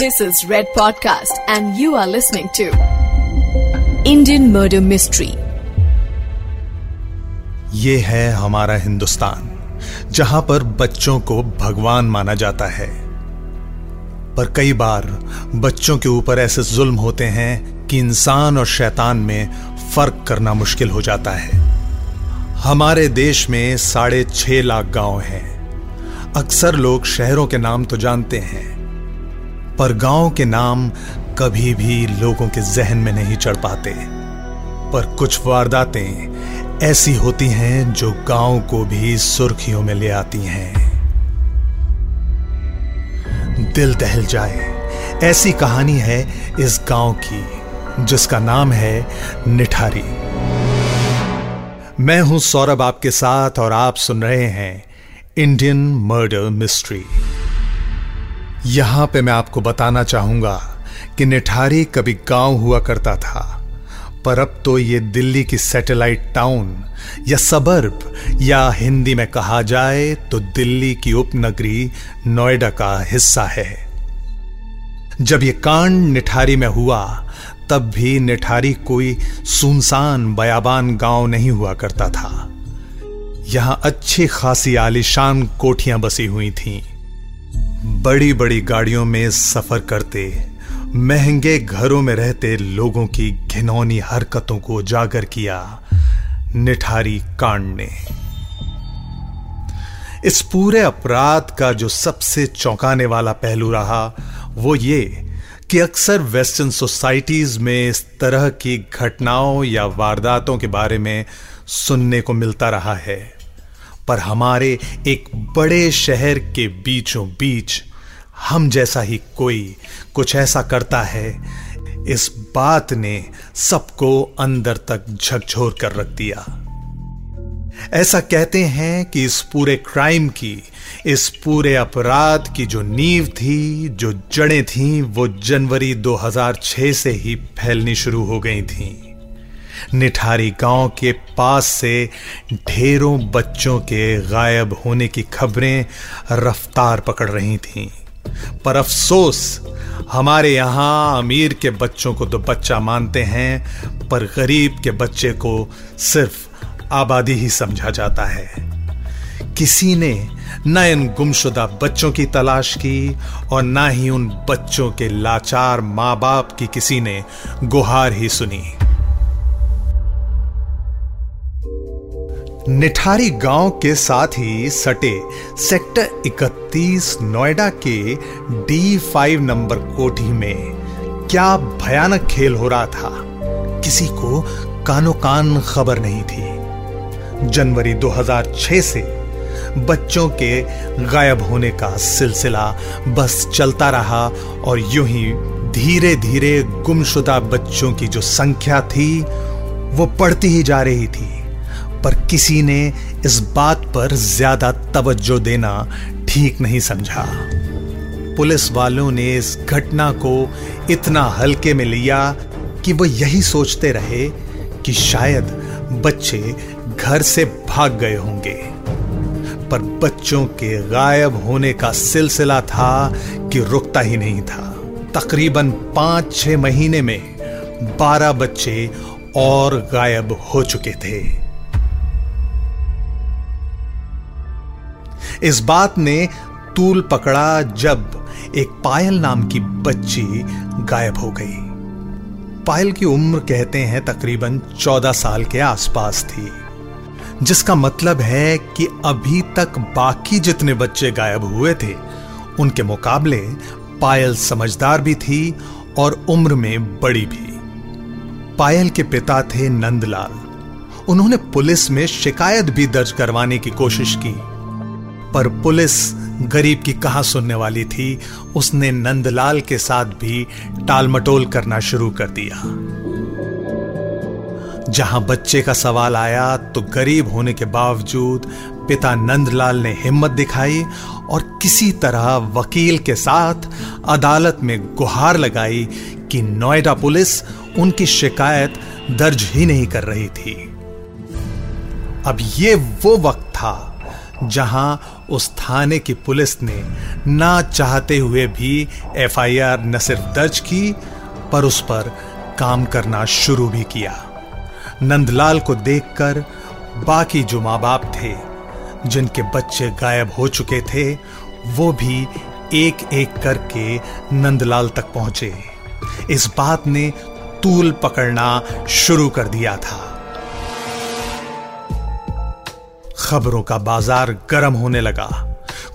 This is Red Podcast, and you are listening to Indian Murder Mystery. ये है हमारा हिंदुस्तान जहाँ पर बच्चों को भगवान माना जाता है। पर कई बार बच्चों के ऊपर ऐसे जुल्म होते हैं कि इंसान और शैतान में फ़र्क करना मुश्किल हो जाता है। हमारे देश में साढ़े छह लाख गाँव हैं। अक्सर लोग शहरों के नाम तो जानते हैं पर गाँव के नाम कभी भी लोगों के जहन में नहीं चढ़ पाते। पर कुछ वारदातें ऐसी होती हैं जो गाँव को भी सुर्खियों में ले आती हैं। दिल दहल जाए, ऐसी कहानी है इस गाँव की, जिसका नाम है निठारी। मैं हूँ सौरभ आपके साथ और आप सुन रहे हैं इंडियन मर्डर मिस्ट्री। यहाँ पे मैं आपको बताना चाहूँगा कि निठारी कभी गाँव हुआ करता था, पर अब तो ये दिल्ली की सैटेलाइट टाउन या सबर्ब या हिंदी में कहा जाए तो दिल्ली की उपनगरी नोएडा का हिस्सा है। जब ये कांड निठारी में हुआ, तब भी निठारी कोई सुनसान, बयाबान गाँव नहीं हुआ करता था। यहाँ अच्छी खासी आलिशान कोठियाँ बसी हुई थीं। बड़ी बड़ी गाड़ियों में सफ़र करते, महँगे घरों में रहते लोगों की घिनौनी हरकतों को उजागर किया निठारी कांड ने। इस पूरे अपराध का जो सबसे चौंकाने वाला पहलू रहा, वो ये कि अक्सर वेस्टर्न सोसाइटीज में इस तरह की घटनाओं या वारदातों के बारे में सुनने को मिलता रहा है। पर हमारे एक बड़े शहर के बीचों बीच हम जैसा ही कोई कुछ ऐसा करता है, इस बात ने सबको अंदर तक झकझोर कर रख दिया। ऐसा कहते हैं कि इस पूरे क्राइम की, इस पूरे अपराध की जो नींव थी, जो जड़ें थीं, वो जनवरी 2006 से ही फैलनी शुरू हो गई थीं। निठारी गाँव के पास से ढेरों बच्चों के गायब होने की खबरें रफ्तार पकड़ रही थीं। पर अफसोस, हमारे यहाँ अमीर के बच्चों को तो बच्चा मानते हैं, पर गरीब के बच्चे को सिर्फ़ आबादी ही समझा जाता है। किसी ने न इन गुमशुदा बच्चों की तलाश की और ना ही उन बच्चों के लाचार माँ बाप की किसी ने गुहार ही सुनी। निठारी गाँव के साथ ही सटे सेक्टर 31 नोएडा के डी फाइव नंबर कोठी में। क्या भयानक खेल हो रहा था? किसी को कानो कान खबर नहीं थी। जनवरी 2006 से बच्चों के गायब होने का सिलसिला बस चलता रहा और यूँ ही धीरे धीरे गुमशुदा बच्चों की जो संख्या थी, वो पढ़ती ही जा रही थी। पर किसी ने इस बात पर ज़्यादा तवज्जो देना ठीक नहीं समझा। पुलिस वालों ने इस घटना को इतना हल्के में लिया कि वो यही सोचते रहे कि शायद बच्चे घर से भाग गए होंगे। पर बच्चों के गायब होने का सिलसिला था कि रुकता ही नहीं था। तकरीबन पाँच छह महीने में बारह बच्चे और गायब हो चुके थे। इस बात ने तूल पकड़ा जब एक पायल नाम की बच्ची गायब हो गई। पायल की उम्र कहते हैं तकरीबन चौदह साल के आसपास थी, जिसका मतलब है कि अभी तक बाकी जितने बच्चे गायब हुए थे, उनके मुकाबले पायल समझदार भी थी और उम्र में बड़ी भी। पायल के पिता थे नंदलाल। उन्होंने पुलिस में शिकायत भी दर्ज करवाने की कोशिश की। पर पुलिस गरीब की कहा सुनने वाली थी, उसने नंदलाल के साथ भी टालमटोल करना शुरू कर दिया। जहाँ बच्चे का सवाल आया तो गरीब होने के बावजूद पिता नंदलाल ने हिम्मत दिखाई और किसी तरह वकील के साथ अदालत में गुहार लगाई कि नोएडा पुलिस उनकी शिकायत दर्ज ही नहीं कर रही थी। अब ये वो वक्त था जहाँ उस थाने की पुलिस ने ना चाहते हुए भी एफआईआर न सिर्फ़ दर्ज की, पर उस पर काम करना शुरू भी किया। नंदलाल को देखकर बाकी जो माँ बाप थे, जिनके बच्चे गायब हो चुके थे, वो भी एक एक करके नंदलाल तक पहुँचे। इस बात ने तूल पकड़ना शुरू कर दिया था। खबरों का बाज़ार गर्म होने लगा।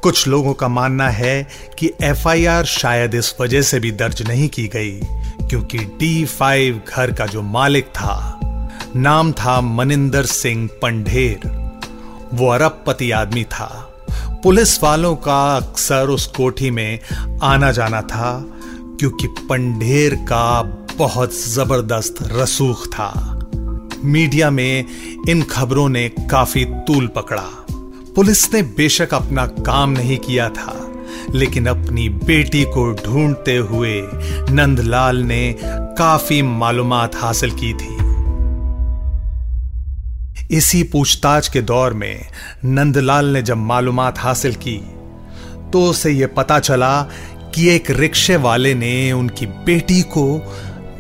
कुछ लोगों का मानना है कि एफआईआर शायद इस वजह से भी दर्ज नहीं की गई, क्योंकि डी फाइव घर का जो मालिक था, नाम था मनिंदर सिंह पंडेर वो अरबपति आदमी था। पुलिस वालों का अक्सर उस कोठी में आना जाना था, क्योंकि पंडेर का बहुत ज़बरदस्त रसूख था। मीडिया में इन खबरों ने काफ़ी तूल पकड़ा। पुलिस ने बेशक अपना काम नहीं किया था, लेकिन अपनी बेटी को ढूंढते हुए नंदलाल ने काफ़ी मालूम हासिल की थी। इसी पूछताछ के दौर में नंदलाल ने जब मालूम हासिल की तो उसे यह पता चला कि एक रिक्शे वाले ने उनकी बेटी को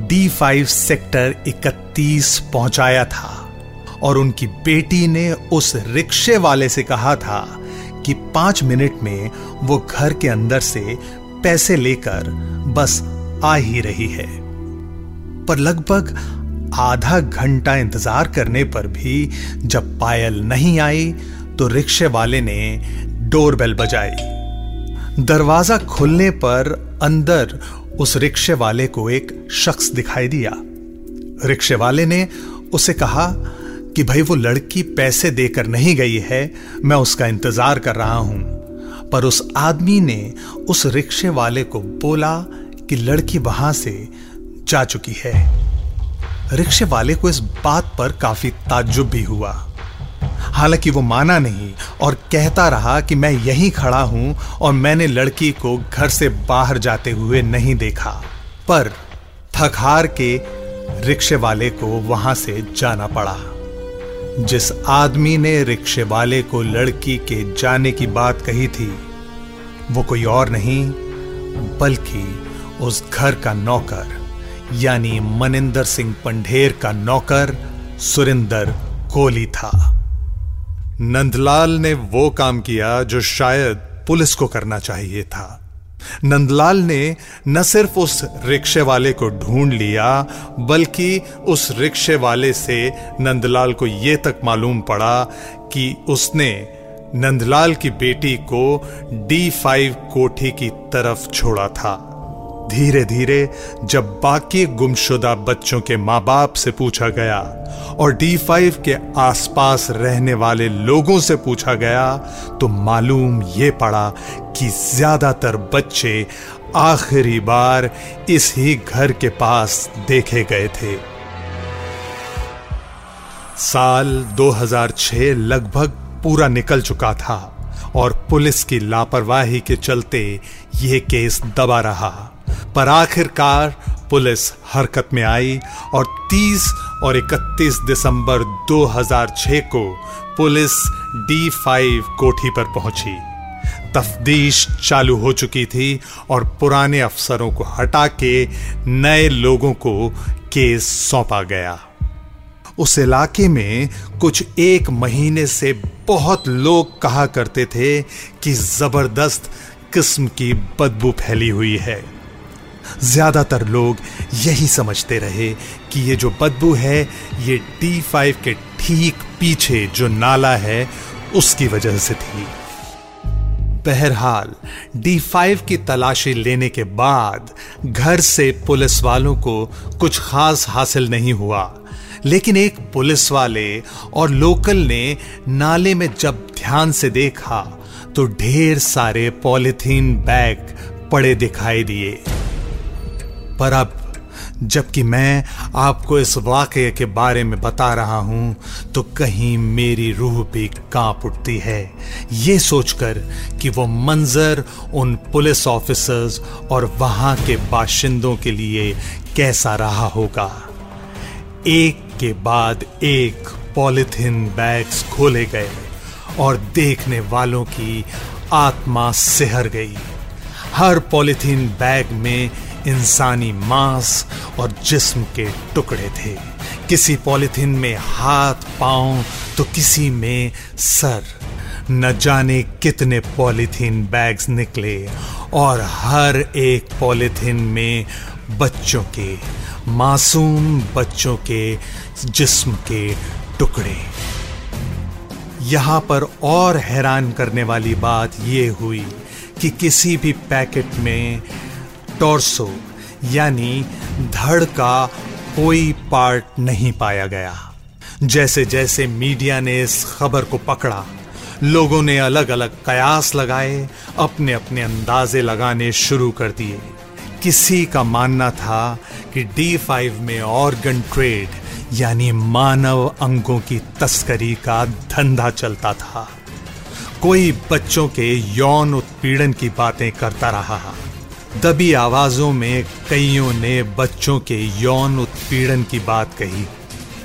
डी फाइव सेक्टर 31 पहुँचाया था और उनकी बेटी ने उस रिक्शे वाले से कहा था कि पाँच मिनट में वो घर के अंदर से पैसे लेकर बस आ ही रही है। पर लगभग आधा घंटा इंतज़ार करने पर भी जब पायल नहीं आई तो रिक्शे वाले ने डोरबेल बजाई। दरवाज़ा खुलने पर अंदर उस रिक्शे वाले को एक शख्स दिखाई दिया। रिक्शे वाले ने उसे कहा कि भाई वो लड़की पैसे देकर नहीं गई है, मैं उसका इंतज़ार कर रहा हूँ। पर उस आदमी ने उस रिक्शे वाले को बोला कि लड़की वहाँ से जा चुकी है। रिक्शे वाले को इस बात पर काफ़ी ताज्जुब भी हुआ। हालाँकि वो माना नहीं और कहता रहा कि मैं यहीं खड़ा हूँ और मैंने लड़की को घर से बाहर जाते हुए नहीं देखा, पर थकहार के रिक्शे वाले को वहाँ से जाना पड़ा। जिस आदमी ने रिक्शे वाले को लड़की के जाने की बात कही थी, वो कोई और नहीं, बल्कि उस घर का नौकर, यानी मनिंदर सिंह पंढेर का नौकर सुरिंदर कोहली था। नंदलाल ने वो काम किया जो शायद पुलिस को करना चाहिए था। नंदलाल ने न सिर्फ़ उस रिक्शे वाले को ढूंढ लिया, बल्कि उस रिक्शे वाले से नंदलाल को यह तक मालूम पड़ा कि उसने नंदलाल की बेटी को डी फाइव कोठी की तरफ़ छोड़ा था। धीरे धीरे जब बाकी गुमशुदा बच्चों के माँ बाप से पूछा गया और डी फाइव के आसपास रहने वाले लोगों से पूछा गया तो मालूम ये पड़ा कि ज़्यादातर बच्चे आखिरी बार इस ही घर के पास देखे गए थे। साल 2006 लगभग पूरा निकल चुका था और पुलिस की लापरवाही के चलते यह केस दबा रहा। पर आखिरकार पुलिस हरकत में आई और 30 और 31 दिसंबर 2006 को पुलिस डी फाइव कोठी पर पहुँची। तफ्तीश चालू हो चुकी थी और पुराने अफसरों को हटा के नए लोगों को केस सौंपा गया। उस इलाके में कुछ एक महीने से बहुत लोग कहा करते थे कि ज़बरदस्त किस्म की बदबू फैली हुई है। ज़्यादातर लोग यही समझते रहे कि ये जो बदबू है, ये डी फाइव के ठीक पीछे जो नाला है, उसकी वजह से थी। बहरहाल डी फाइव की तलाशी लेने के बाद घर से पुलिस वालों को कुछ खास हासिल नहीं हुआ। लेकिन एक पुलिस वाले और लोकल ने नाले में जब ध्यान से देखा तो ढेर सारे पॉलिथीन बैग पड़े दिखाई दिए। पर अब, जबकि मैं आपको इस वाक्य के बारे में बता रहा हूँ तो कहीं मेरी रूह भी काँप उठती है। ये सोचकर कि वो मंजर उन पुलिस ऑफिसर्स और वहाँ के बाशिंदों के लिए कैसा रहा होगा। एक के बाद एक पॉलिथिन बैग्स खोले गए और देखने वालों की आत्मा सिहर गई। हर पॉलिथीन बैग में इंसानी मांस और जिस्म के टुकड़े थे। किसी पॉलिथीन में हाथ, पाँव तो किसी में सर। न जाने कितने पॉलिथीन बैग्स निकले और हर एक पॉलिथीन में बच्चों के, मासूम बच्चों के जिस्म के टुकड़े। यहाँ पर और हैरान करने वाली बात यह हुई कि किसी भी पैकेट में टॉर्सो यानी धड़ का कोई पार्ट नहीं पाया गया। जैसे जैसे मीडिया ने इस खबर को पकड़ा, लोगों ने अलग अलग कयास लगाए अपने अपने अंदाजे लगाने शुरू कर दिए। किसी का मानना था कि डी फाइव में ऑर्गन ट्रेड यानी मानव अंगों की तस्करी का धंधा चलता था। कोई बच्चों के यौन उत्पीड़न की बातें करता रहा। दबी आवाजों में कईयों ने बच्चों के यौन उत्पीड़न की बात कही।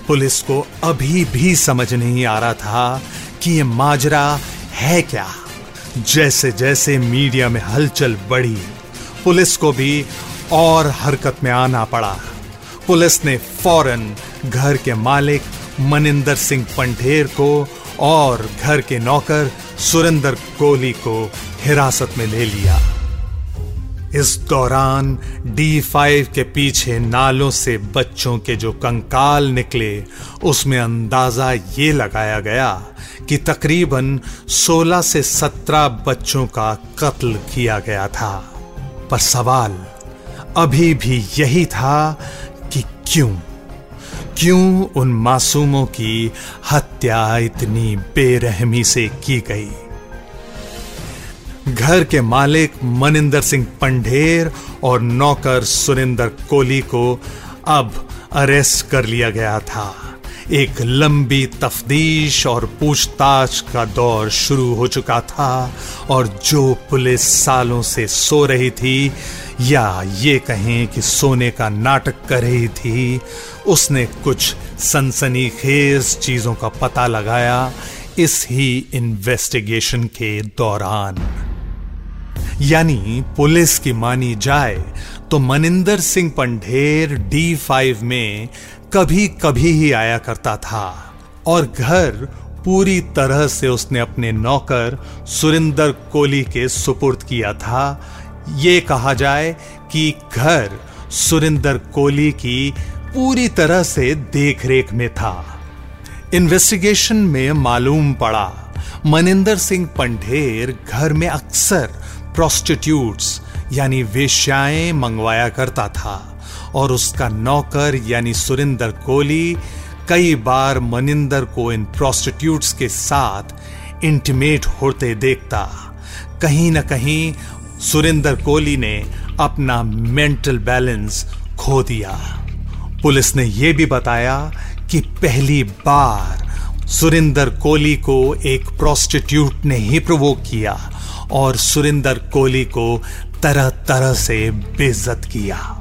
पुलिस को अभी भी समझ नहीं आ रहा था कि ये माजरा है क्या। जैसे जैसे मीडिया में हलचल बढ़ी, पुलिस को भी और हरकत में आना पड़ा। पुलिस ने फ़ौरन घर के मालिक मनिंदर सिंह पंढेर को और घर के नौकर सुरेंद्र कोहली को हिरासत में ले लिया। इस दौरान डी फाइव के पीछे नालों से बच्चों के जो कंकाल निकले, उसमें अंदाज़ा ये लगाया गया कि तकरीबन 16 से 17 बच्चों का कत्ल किया गया था। पर सवाल अभी भी यही था कि क्यों? क्यों उन मासूमों की हत्या इतनी बेरहमी से की गई? घर के मालिक मनिंदर सिंह पंडेर और नौकर सुरेंद्र कोहली को अब अरेस्ट कर लिया गया था। एक लंबी तफ्तीश और पूछताछ का दौर शुरू हो चुका था और जो पुलिस सालों से सो रही थी या ये कहें कि सोने का नाटक कर रही थी, उसने कुछ सनसनीखेज चीज़ों का पता लगाया इस ही इन्वेस्टिगेशन के दौरान। यानी पुलिस की मानी जाए तो मनिंदर सिंह पंडेर डी फाइव में कभी कभी ही आया करता था। और घर पूरी तरह से उसने अपने नौकर सुरिंदर कोहली के सुपुर्द किया था। ये कहा जाए कि घर सुरिंदर कोहली की पूरी तरह से देखरेख में था। इन्वेस्टिगेशन में मालूम पड़ा, मनिंदर सिंह पंडेर घर में अक्सर प्रोस्टिट्यूट्स यानी वेश्याएँ मंगवाया करता था, और उसका नौकर, यानी सुरिंदर कोहली कई बार मनिंदर को इन प्रोस्टिट्यूट्स के साथ इंटीमेट होते देखता। कहीं ना कहीं सुरिंदर कोहली ने अपना मेंटल बैलेंस खो दिया। पुलिस ने यह भी बताया कि पहली बार सुरिंदर कोहली को एक प्रोस्टिट्यूट ने ही प्रवोक किया। और सुरिंदर कोहली को तरह तरह से बेइज्जत किया।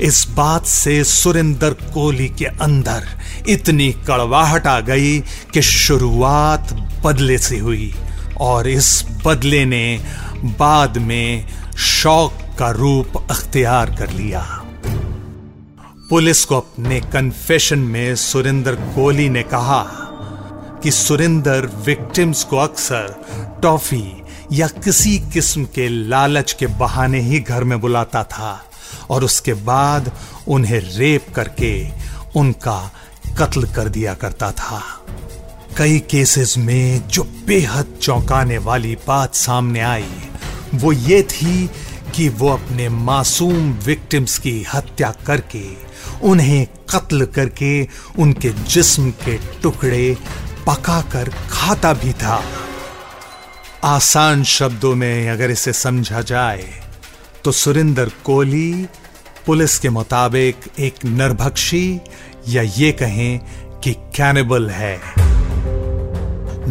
इस बात से सुरिंदर कोहली के अंदर इतनी कड़वाहट आ गई कि शुरुआत बदले से हुई और इस बदले ने बाद में शौक का रूप अख्तियार कर लिया। पुलिस को अपने कन्फेशन में सुरिंदर कोहली ने कहा कि सुरिंदर विक्टिम्स को अक्सर टॉफी या किसी किस्म के लालच के बहाने ही घर में बुलाता था और उसके बाद उन्हें रेप करके उनका कत्ल कर दिया करता था। कई केसेस में जो बेहद चौंकाने वाली बात सामने आई, वो ये थी कि वो अपने मासूम विक्टिम्स की हत्या करके उन्हें कत्ल करके उनके जिस्म के टुकड़े पकाकर खाता भी था। आसान शब्दों में अगर इसे समझा जाए तो सुरिंदर कोहली पुलिस के मुताबिक एक नरभक्षी या ये कहें कि कैनिबल है।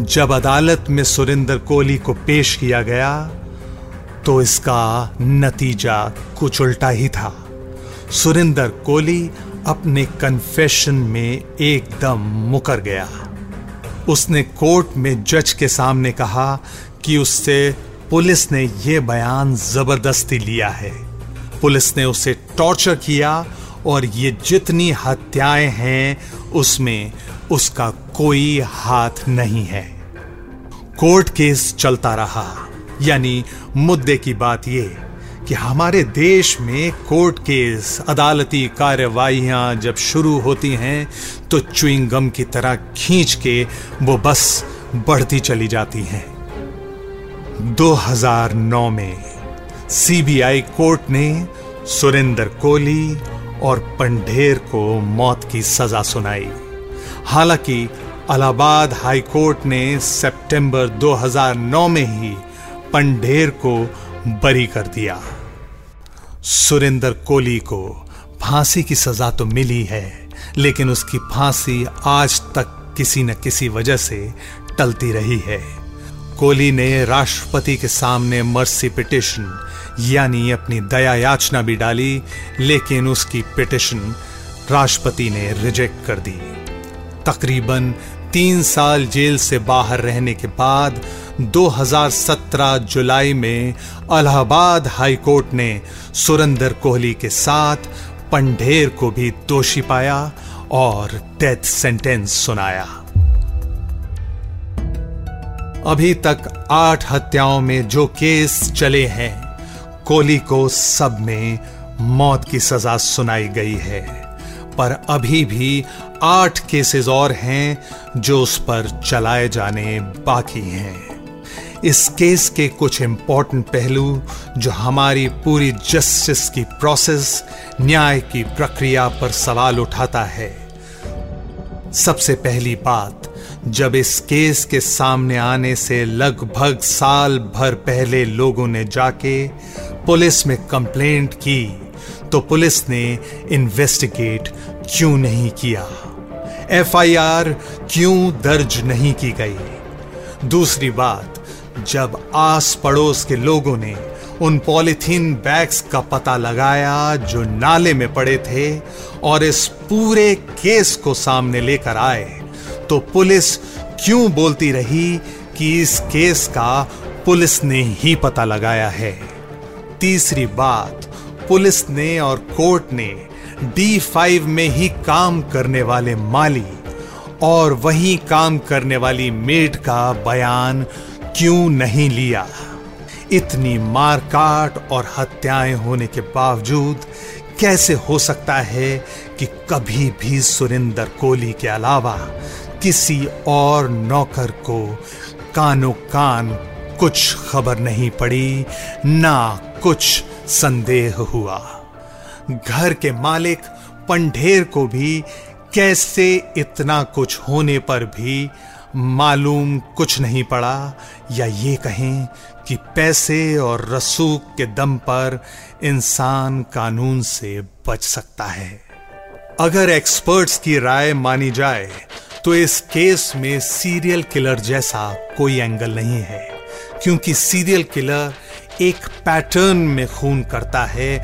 जब अदालत में सुरिंदर कोहली को पेश किया गया तो इसका नतीजा कुछ उल्टा ही था। सुरिंदर कोहली अपने कन्फेशन में एकदम मुकर गया। उसने कोर्ट में जज के सामने कहा कि उससे पुलिस ने यह बयान ज़बरदस्ती लिया है। पुलिस ने उसे टॉर्चर किया और ये जितनी हत्याएँ हैं, उसमें उसका कोई हाथ नहीं है। कोर्ट केस चलता रहा। यानी मुद्दे की बात यह कि हमारे देश में कोर्ट केस, अदालती कार्यवाहियाँ जब शुरू होती हैं तो च्विंग गम की तरह खींच के वो बस बढ़ती चली जाती हैं। 2009 में सीबीआई कोर्ट ने सुरेंद्र कोहली और पंडेर को मौत की सजा सुनाई। हालाँकि अलाहाबाद हाई कोर्ट ने सितंबर 2009 में ही पंडेर को बरी कर दिया। सुरेंद्र कोहली को फांसी की सजा तो मिली है, लेकिन उसकी फांसी आज तक किसी न किसी वजह से टलती रही है। कोहली ने राष्ट्रपति के सामने मर्सी पिटिशन यानी अपनी दया याचना भी डाली, लेकिन उसकी पिटिशन राष्ट्रपति ने रिजेक्ट कर दी। तकरीबन तीन साल जेल से बाहर रहने के बाद 2017 जुलाई में अलाहाबाद हाई कोर्ट ने सुरेंद्र कोहली के साथ पंढेर को भी दोषी पाया और डेथ सेंटेंस सुनाया। अभी तक आठ हत्याओं में जो केस चले हैं, कोहली को सब में मौत की सजा सुनाई गई है। पर अभी भी आठ केसेस और हैं जो उस पर चलाए जाने बाकी हैं। इस केस के कुछ इंपॉर्टेंट पहलू, जो हमारी पूरी जस्टिस की प्रोसेस न्याय की प्रक्रिया पर सवाल उठाता है। सबसे पहली बात जब इस केस के सामने आने से लगभग साल भर पहले लोगों ने जाके पुलिस में कंप्लेंट की तो पुलिस ने इन्वेस्टिगेट क्यों नहीं किया? एफआईआर क्यों दर्ज नहीं की गई? दूसरी बात, जब आस पड़ोस के लोगों ने उन पॉलिथीन बैग्स का पता लगाया जो नाले में पड़े थे और इस पूरे केस को सामने लेकर आए तो पुलिस क्यों बोलती रही कि इस केस का पुलिस ने ही पता लगाया है? तीसरी बात, पुलिस ने और कोर्ट ने डी फाइव में ही काम करने वाले माली और वही काम करने वाली मेड का बयान क्यों नहीं लिया? इतनी मारकाट और हत्याएँ होने के बावजूद कैसे हो सकता है कि कभी भी सुरेंद्र कोहली के अलावा किसी और नौकर को कानो कान कुछ खबर नहीं पड़ी, ना कुछ संदेह हुआ। घर के मालिक पंढेर को भी कैसे इतना कुछ होने पर भी मालूम कुछ नहीं पड़ा, या ये कहें कि पैसे और रसूख के दम पर इंसान कानून से बच सकता है। अगर एक्सपर्ट्स की राय मानी जाए तो इस केस में सीरियल किलर जैसा कोई एंगल नहीं है, क्योंकि सीरियल किलर एक पैटर्न में खून करता है।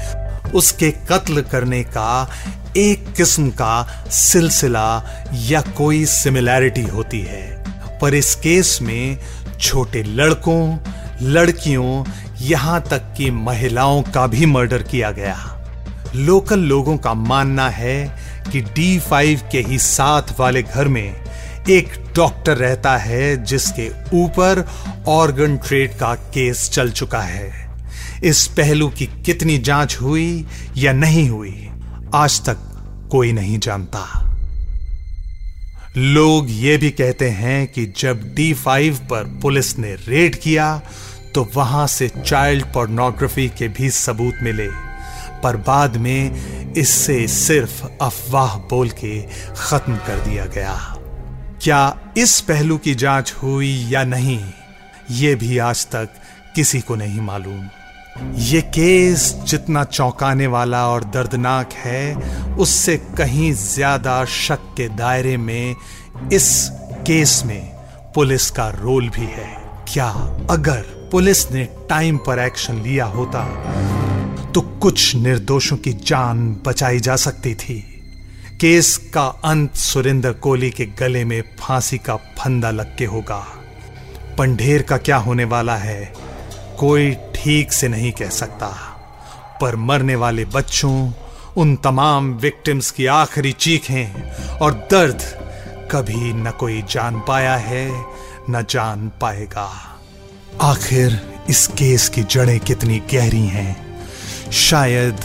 उसके कत्ल करने का एक किस्म का सिलसिला या कोई सिमिलैरिटी होती है। पर इस केस में छोटे लड़कों, लड़कियों, यहाँ तक कि महिलाओं का भी मर्डर किया गया। लोकल लोगों का मानना है कि डी फाइव के ही साथ वाले घर में एक डॉक्टर रहता है जिसके ऊपर ऑर्गन ट्रेड का केस चल चुका है। इस पहलू की कितनी जाँच हुई या नहीं हुई, आज तक कोई नहीं जानता। लोग ये भी कहते हैं कि जब डी फाइव पर पुलिस ने रेड किया तो वहाँ से चाइल्ड पोर्नोग्राफी के भी सबूत मिले। पर बाद में इससे सिर्फ़ अफवाह बोल के खत्म कर दिया गया। क्या इस पहलू की जाँच हुई या नहीं, ये भी आज तक किसी को नहीं मालूम। ये केस जितना चौंकाने वाला और दर्दनाक है, उससे कहीं ज़्यादा शक के दायरे में इस केस में पुलिस का रोल भी है। क्या अगर पुलिस ने टाइम पर एक्शन लिया होता तो कुछ निर्दोषों की जान बचाई जा सकती थी। केस का अंत सुरेंद्र कोहली के गले में फांसी का फंदा लग के होगा। पंडेर का क्या होने वाला है, कोई ठीक से नहीं कह सकता। पर मरने वाले बच्चों, उन तमाम विक्टिम्स की आखिरी चीखें और दर्द कभी न कोई जान पाया है, न जान पाएगा। आखिर इस केस की जड़ें कितनी गहरी हैं? शायद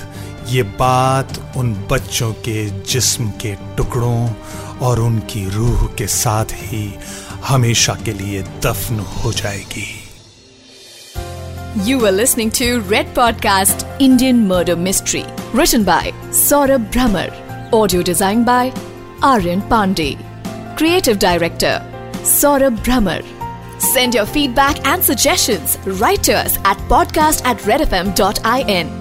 ये बात उन बच्चों के जिस्म के टुकड़ों और उनकी रूह के साथ ही हमेशा के लिए दफन हो जाएगी You were listening to Red Podcast Indian Murder Mystery, written by Saurabh Brahmer, audio designed by Aryan Pandey, creative director Saurabh Brahmer. Send your feedback and suggestions right to us at podcast at redfm.in.